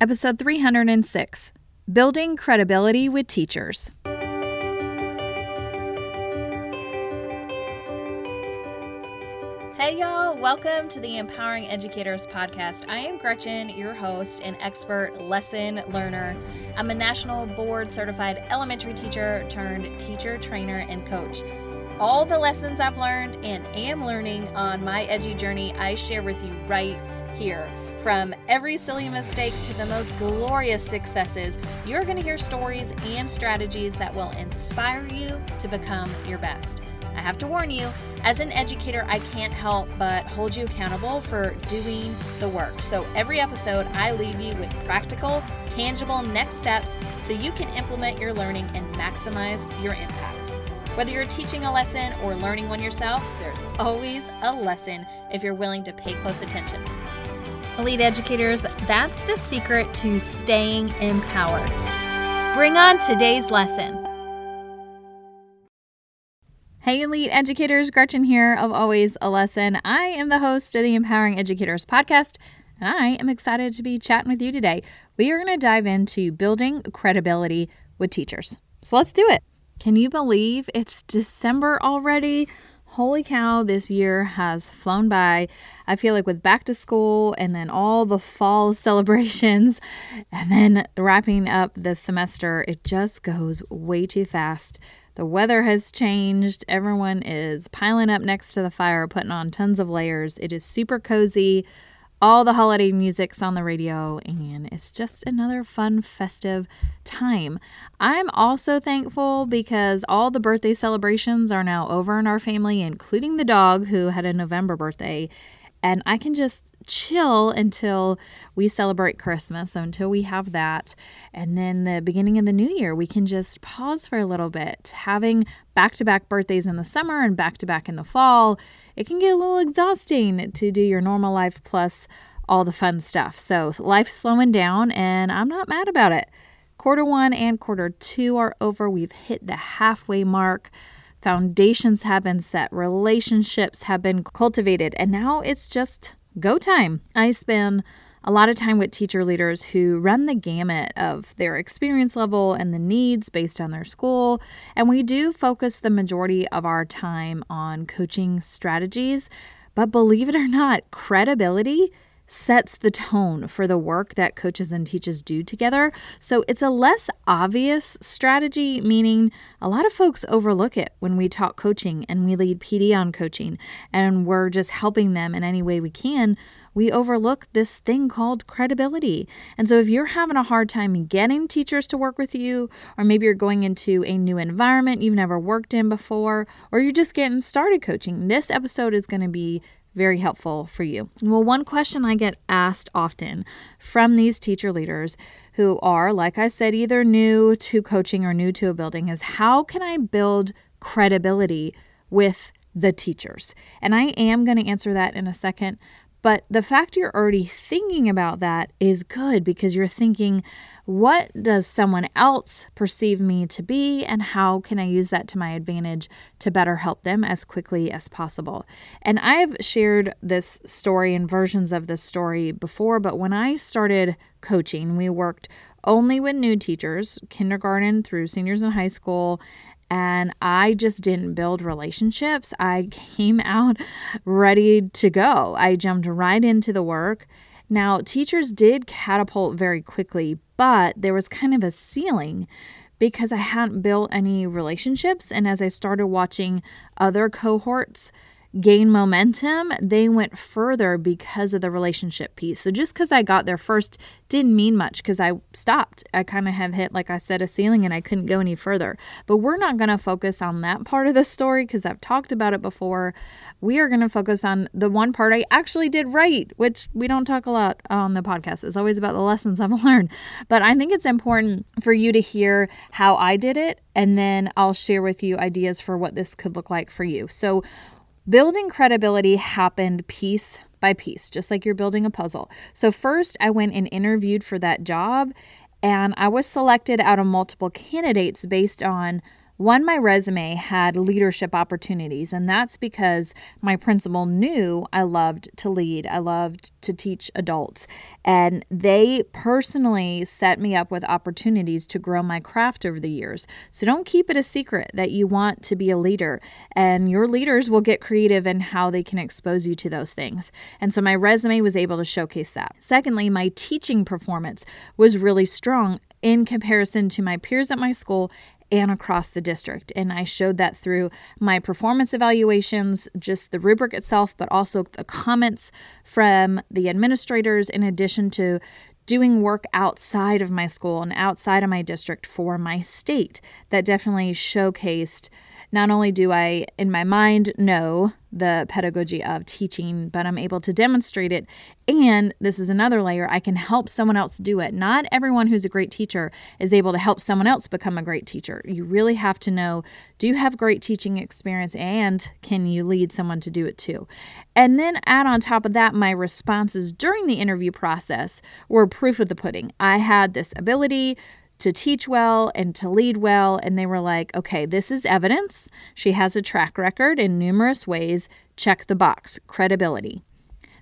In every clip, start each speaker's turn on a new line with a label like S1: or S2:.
S1: episode 306 Building Credibility with Teachers. Hey, y'all, welcome to the Empowering Educators Podcast. I am Gretchen, your host and expert lesson learner. I'm a national board certified elementary teacher turned teacher, trainer, and coach. All the lessons I've learned and am learning on my edgy journey, I share with you right here. From every silly mistake to the most glorious successes, you're going to hear stories and strategies that will inspire you to become your best. I have to warn you, as an educator, I can't help but hold you accountable for doing the work. So every episode, I leave you with practical, tangible next steps so you can implement your learning and maximize your impact. Whether you're teaching a lesson or learning one yourself, there's always a lesson if you're willing to pay close attention. Elite educators, that's the secret to staying empowered. Bring on today's lesson. Hey, elite educators, Gretchen here of Always a Lesson. I am the host of the Empowering Educators podcast, and I am excited to be chatting with you today. We are going to dive into building credibility with teachers. So let's do it. Can you believe it's December already? Holy cow, this year has flown by. I feel like with back to school and then all the fall celebrations and then wrapping up the semester, it just goes way too fast. The weather has changed. Everyone is piling up next to the fire, putting on tons of layers. It is super cozy. All the holiday music's on the radio, and it's just another fun, festive time. I'm also thankful because all the birthday celebrations are now over in our family, including the dog who had a November birthday and I can just chill until we celebrate Christmas. So until we have that. And then the beginning of the new year, we can just pause for a little bit. Having back to back birthdays in the summer and back to back in the fall, it can get a little exhausting to do your normal life plus all the fun stuff. So life's slowing down, and I'm not mad about it. Quarter one and quarter two are over. We've hit the halfway mark. Foundations have been set, relationships have been cultivated, and now it's just go time. I spend a lot of time with teacher leaders who run the gamut of their experience level and the needs based on their school. And we do focus the majority of our time on coaching strategies. But believe it or not, credibility sets the tone for the work that coaches and teachers do together. So it's a less obvious strategy, meaning a lot of folks overlook it when we talk coaching and we lead PD on coaching and we're just helping them in any way we can. We overlook this thing called credibility. And so, if you're having a hard time getting teachers to work with you, or maybe you're going into a new environment you've never worked in before, or you're just getting started coaching, this episode is going to be very helpful for you. Well, one question I get asked often from these teacher leaders who are, like I said, either new to coaching or new to a building is how can I build credibility with the teachers? And I am going to answer that in a second. But the fact you're already thinking about that is good because you're thinking, what does someone else perceive me to be, and how can I use that to my advantage to better help them as quickly as possible? And I've shared this story and versions of this story before, but when I started coaching, we worked only with new teachers, kindergarten through seniors in high school, and I just didn't build relationships. I came out ready to go. I jumped right into the work. Now, teachers did catapult very quickly, but there was kind of a ceiling because I hadn't built any relationships. And as I started watching other cohorts gain momentum, they went further because of the relationship piece. So just because I got there first didn't mean much because I stopped. I kind of have hit, like I said, a ceiling and I couldn't go any further. But we're not going to focus on that part of the story because I've talked about it before. We are going to focus on the one part I actually did right, which we don't talk a lot on the podcast. It's always about the lessons I've learned. But I think it's important for you to hear how I did it, and then I'll share with you ideas for what this could look like for you. So, Building credibility happened piece by piece, just like you're building a puzzle. So, first, I went and interviewed for that job, and I was selected out of multiple candidates based on One, my resume had leadership opportunities, and that's because my principal knew I loved to lead. I loved to teach adults, and they personally set me up with opportunities to grow my craft over the years. So don't keep it a secret that you want to be a leader, and your leaders will get creative in how they can expose you to those things. And so my resume was able to showcase that. Secondly, my teaching performance was really strong in comparison to my peers at my school and across the district. And I showed that through my performance evaluations, just the rubric itself, but also the comments from the administrators, in addition to doing work outside of my school and outside of my district for my state that definitely showcased not only do I, in my mind, know the pedagogy of teaching, but I'm able to demonstrate it. And this is another layer I can help someone else do it. Not everyone who's a great teacher is able to help someone else become a great teacher. You really have to know do you have great teaching experience and can you lead someone to do it too? And then add on top of that, my responses during the interview process were proof of the pudding. I had this ability to teach well and to lead well. And they were like, okay, this is evidence. She has a track record in numerous ways. Check the box credibility.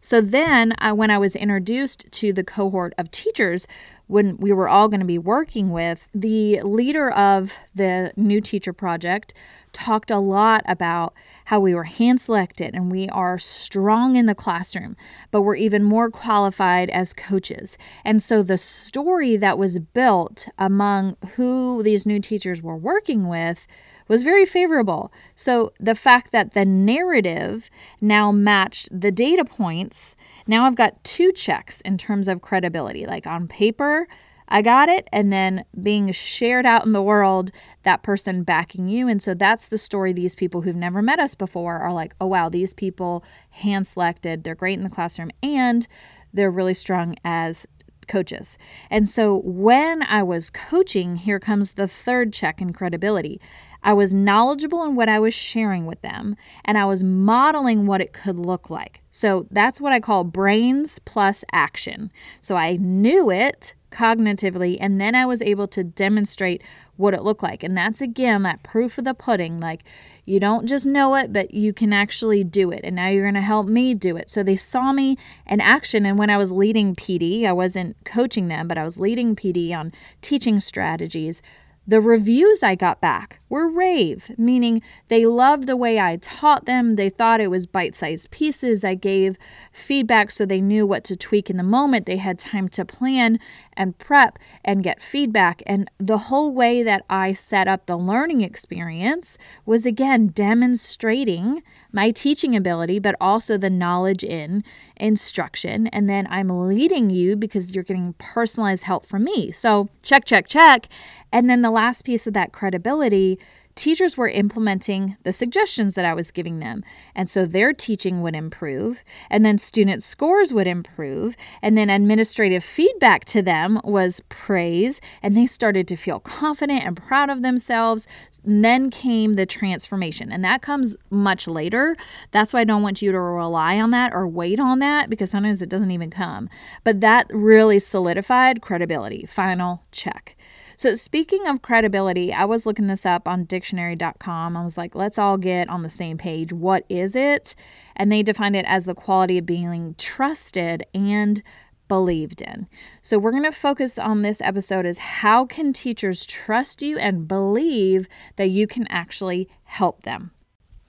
S1: So then, uh, when I was introduced to the cohort of teachers, when we were all going to be working with, the leader of the new teacher project talked a lot about how we were hand selected and we are strong in the classroom, but we're even more qualified as coaches. And so the story that was built among who these new teachers were working with was very favorable. So the fact that the narrative now matched the data points, now I've got two checks in terms of credibility. Like on paper, I got it, and then being shared out in the world, that person backing you. And so that's the story these people who've never met us before are like, oh, wow, these people hand selected, they're great in the classroom, and they're really strong as coaches. And so when I was coaching, here comes the third check in credibility. I was knowledgeable in what I was sharing with them, and I was modeling what it could look like. So that's what I call brains plus action. So I knew it cognitively, and then I was able to demonstrate what it looked like. And that's again that proof of the pudding. Like you don't just know it, but you can actually do it. And now you're going to help me do it. So they saw me in action. And when I was leading PD, I wasn't coaching them, but I was leading PD on teaching strategies. The reviews I got back were rave, meaning they loved the way I taught them. They thought it was bite sized pieces. I gave feedback so they knew what to tweak in the moment. They had time to plan and prep and get feedback. And the whole way that I set up the learning experience was again demonstrating my teaching ability, but also the knowledge in instruction. And then I'm leading you because you're getting personalized help from me. So check, check, check. And then the last piece of that credibility teachers were implementing the suggestions that I was giving them. And so their teaching would improve, and then student scores would improve, and then administrative feedback to them was praise, and they started to feel confident and proud of themselves. And then came the transformation, and that comes much later. That's why I don't want you to rely on that or wait on that because sometimes it doesn't even come. But that really solidified credibility. Final check. So, speaking of credibility, I was looking this up on dictionary.com. I was like, let's all get on the same page. What is it? And they defined it as the quality of being trusted and believed in. So we're going to focus on this episode is how can teachers trust you and believe that you can actually help them?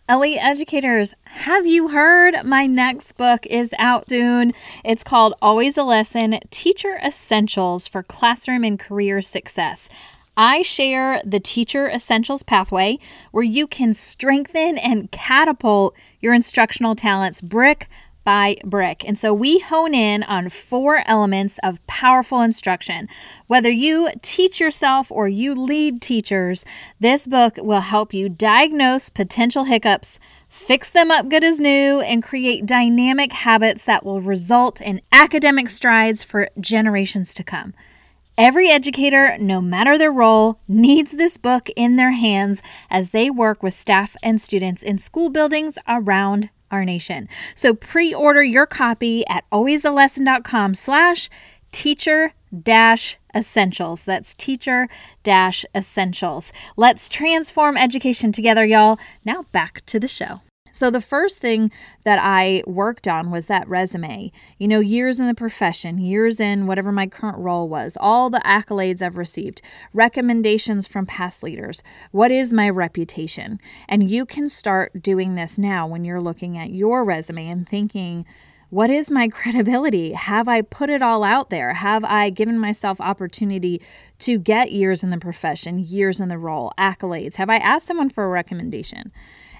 S1: Elite educators, have you heard? My next book is out soon. It's called Always a Lesson Teacher Essentials for Classroom and Career Success. I share the Teacher Essentials pathway where you can strengthen and catapult your instructional talents brick by brick. And so we hone in on four elements of powerful instruction. Whether you teach yourself or you lead teachers, this book will help you diagnose potential hiccups, fix them up good as new, and create dynamic habits that will result in academic strides for generations to come. Every educator, no matter their role, needs this book in their hands as they work with staff and students in school buildings around our nation. So pre-order your copy at alwaysalesson.com slash teacher dash essentials. That's teacher dash essentials. Let's transform education together, y'all. Now back to the show. So, the first thing that I worked on was that resume. You know, years in the profession, years in whatever my current role was, all the accolades I've received, recommendations from past leaders. What is my reputation? And you can start doing this now when you're looking at your resume and thinking, what is my credibility? Have I put it all out there? Have I given myself opportunity to get years in the profession, years in the role, accolades? Have I asked someone for a recommendation?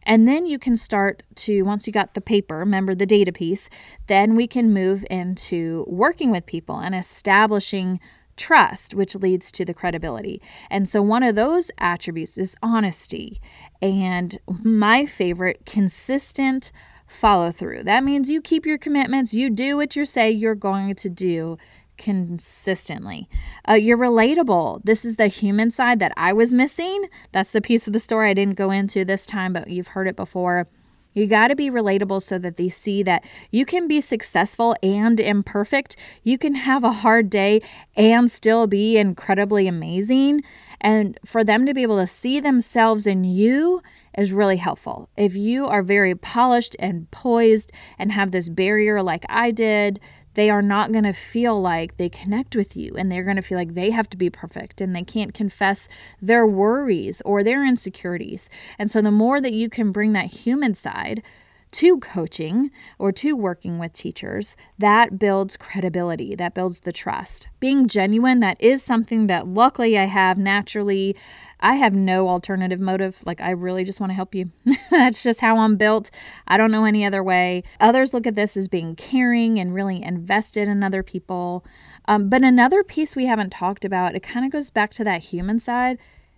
S1: And then you can start to, once you got the paper, remember the data piece, then we can move into working with people and establishing trust, which leads to the credibility. And so one of those attributes is honesty. And my favorite, consistent follow through. That means you keep your commitments, you do what you say you're going to do consistently. Uh, you're relatable. This is the human side that I was missing. That's the piece of the story I didn't go into this time, but you've heard it before. You got to be relatable so that they see that you can be successful and imperfect. You can have a hard day and still be incredibly amazing. And for them to be able to see themselves in you is really helpful. If you are very polished and poised and have this barrier like I did, they are not going to feel like they connect with you and they're going to feel like they have to be perfect and they can't confess their worries or their insecurities. And so, the more that you can bring that human side, to coaching or to working with teachers, that builds credibility, that builds the trust. Being genuine, that is something that luckily I have naturally. I have no alternative motive. Like, I really just want to help you. That's just how I'm built. I don't know any other way. Others look at this as being caring and really invested in other people. Um, but another piece we haven't talked about, it kind of goes back to that human side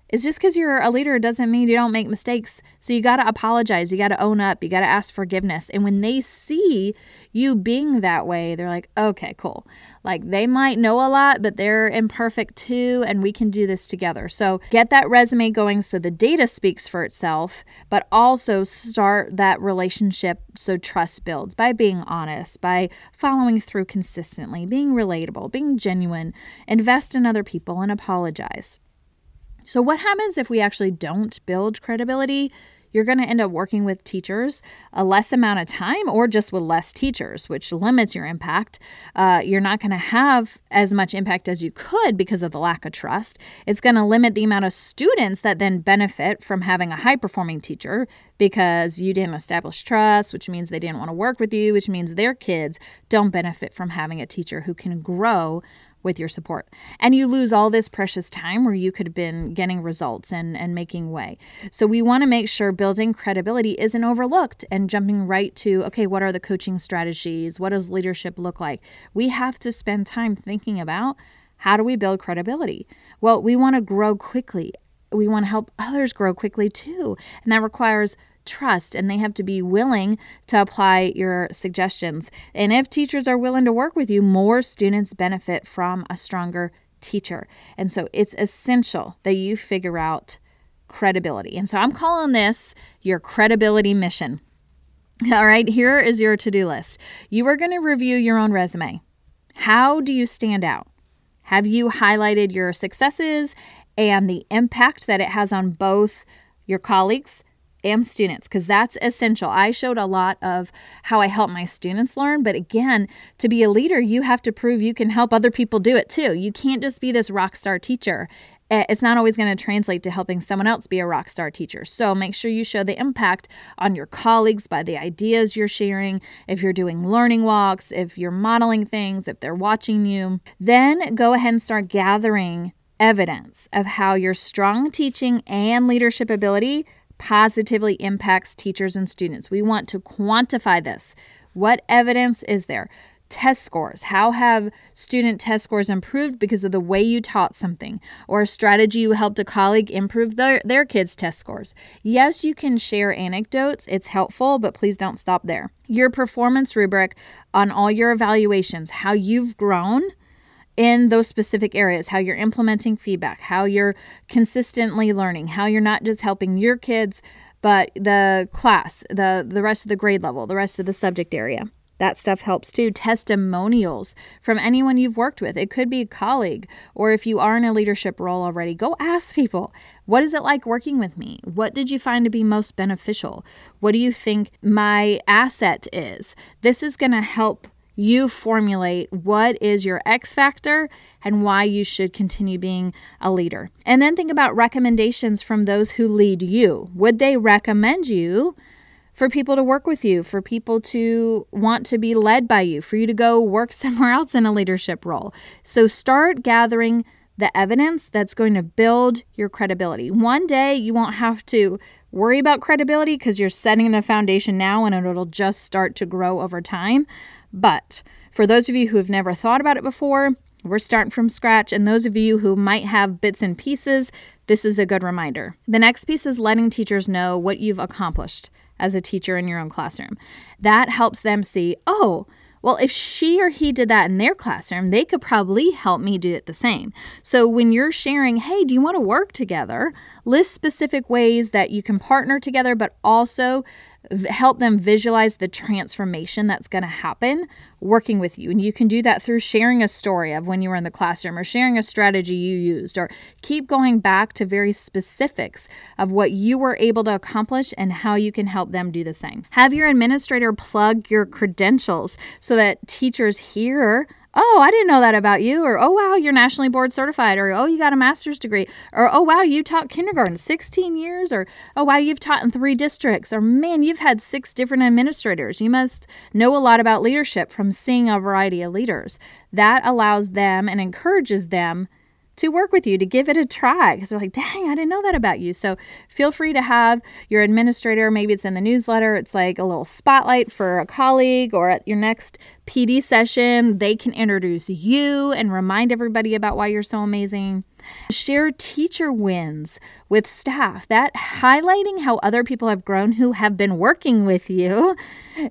S1: is just because you're a leader doesn't mean you don't make mistakes. So you got to apologize. You got to own up. You got to ask forgiveness. And when they see you being that way, they're like, okay, cool. Like they might know a lot, but they're imperfect too. And we can do this together. So get that resume going so the data speaks for itself, but also start that relationship so trust builds by being honest, by following through consistently, being relatable, being genuine, invest in other people, and apologize. So, what happens if we actually don't build credibility? You're going to end up working with teachers a less amount of time or just with less teachers, which limits your impact. Uh, you're not going to have as much impact as you could because of the lack of trust. It's going to limit the amount of students that then benefit from having a high performing teacher because you didn't establish trust, which means they didn't want to work with you, which means their kids don't benefit from having a teacher who can grow with your support. And you lose all this precious time where you could have been getting results and, and making way. So we want to make sure building credibility isn't overlooked and jumping right to, okay, what are the coaching strategies? What does leadership look like? We have to spend time thinking about how do we build credibility? Well, we want to grow quickly. We want to help others grow quickly too. And that requires trust and they have to be willing to apply your suggestions. And if teachers are willing to work with you, more students benefit from a stronger teacher. And so it's essential that you figure out credibility. And so I'm calling this your credibility mission. All right, here is your to do list. You are going to review your own resume. How do you stand out? Have you highlighted your successes and the impact that it has on both your colleagues and students because that's essential. I showed a lot of how I help my students learn, but again, to be a leader, you have to prove you can help other people do it too. You can't just be this rock star teacher. It's not always going to translate to helping someone else be a rock star teacher. So make sure you show the impact on your colleagues by the ideas you're sharing. If you're doing learning walks, if you're modeling things, if they're watching you, then go ahead and start gathering evidence of how your strong teaching and leadership ability positively impacts teachers and students. We want to quantify this. What evidence is there? Test scores. How have student test scores improved because of the way you taught something or a strategy you helped a colleague improve their, their kids' test scores? Yes, you can share anecdotes. It's helpful, but please don't stop there. Your performance rubric on all your evaluations, how you've grown in those specific areas, how you're implementing feedback, how you're consistently learning, how you're not just helping your kids, but the class, the the rest of the grade level, the rest of the subject area. That stuff helps too. Testimonials from anyone you've worked with. It could be a colleague, or if you are in a leadership role already, go ask people what is it like working with me? What did you find to be most beneficial? What do you think my asset is? This is going to help you formulate what is your X factor and why you should continue being a leader. And then think about recommendations from those who lead you. Would they recommend you? For people to work with you, for people to want to be led by you, for you to go work somewhere else in a leadership role. So start gathering the evidence that's going to build your credibility. One day you won't have to worry about credibility because you're setting the foundation now and it'll just start to grow over time. But for those of you who have never thought about it before, we're starting from scratch. And those of you who might have bits and pieces, this is a good reminder. The next piece is letting teachers know what you've accomplished as a teacher in your own classroom. That helps them see, oh, well, if she or he did that in their classroom, they could probably help me do it the same. So when you're sharing, hey, do you want to work together? List specific ways that you can partner together, but also help them visualize the transformation that's going to happen working with you. And you can do that through sharing a story of when you were in the classroom or sharing a strategy you used, or keep going back to very specifics of what you were able to accomplish and how you can help them do the same. Have your administrator plug your credentials so that teachers hear oh, I didn't know that about you, or oh, wow, you're nationally board certified, or oh, you got a master's degree, or oh, wow, you taught kindergarten 16 years, or oh, wow, you've taught in three districts, or man, you've had six different administrators. You must know a lot about leadership from seeing a variety of leaders. That allows them and encourages them to work with you, to give it a try. Because they're like, dang, I didn't know that about you. So feel free to have your administrator, maybe it's in the newsletter, it's like a little spotlight for a colleague, or at your next PD session, they can introduce you and remind everybody about why you're so amazing. Share teacher wins with staff. That highlighting how other people have grown who have been working with you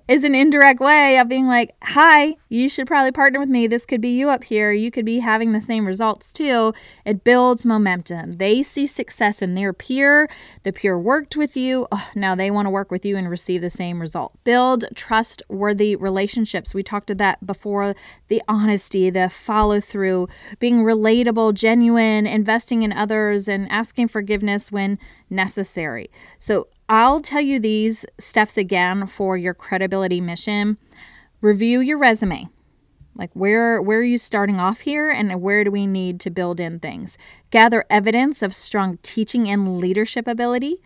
S1: is an indirect way of being like, hi, you should probably partner with me. This could be you up here. You could be having the same results too. It builds momentum. They see success in their peer. The peer worked with you. Oh, now they want to work with you and receive the same result. Build trustworthy relationships. We talked about that before the honesty, the follow through, being relatable, genuine, investing in others, and asking forgiveness when necessary. So I'll tell you these steps again for your credibility mission. Review your resume. Like where where are you starting off here and where do we need to build in things? Gather evidence of strong teaching and leadership ability.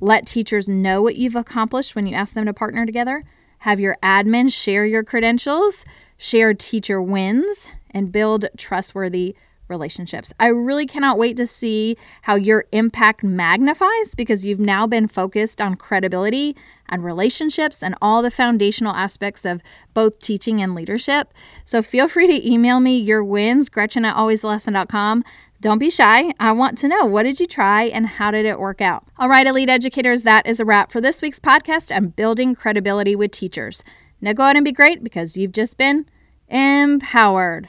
S1: Let teachers know what you've accomplished when you ask them to partner together. Have your admin share your credentials, share teacher wins, and build trustworthy relationships. I really cannot wait to see how your impact magnifies because you've now been focused on credibility and relationships and all the foundational aspects of both teaching and leadership. So feel free to email me your wins, Gretchen at alwaysalesson.com. Don't be shy. I want to know what did you try and how did it work out? All right, elite educators, that is a wrap for this week's podcast on building credibility with teachers. Now go out and be great because you've just been empowered.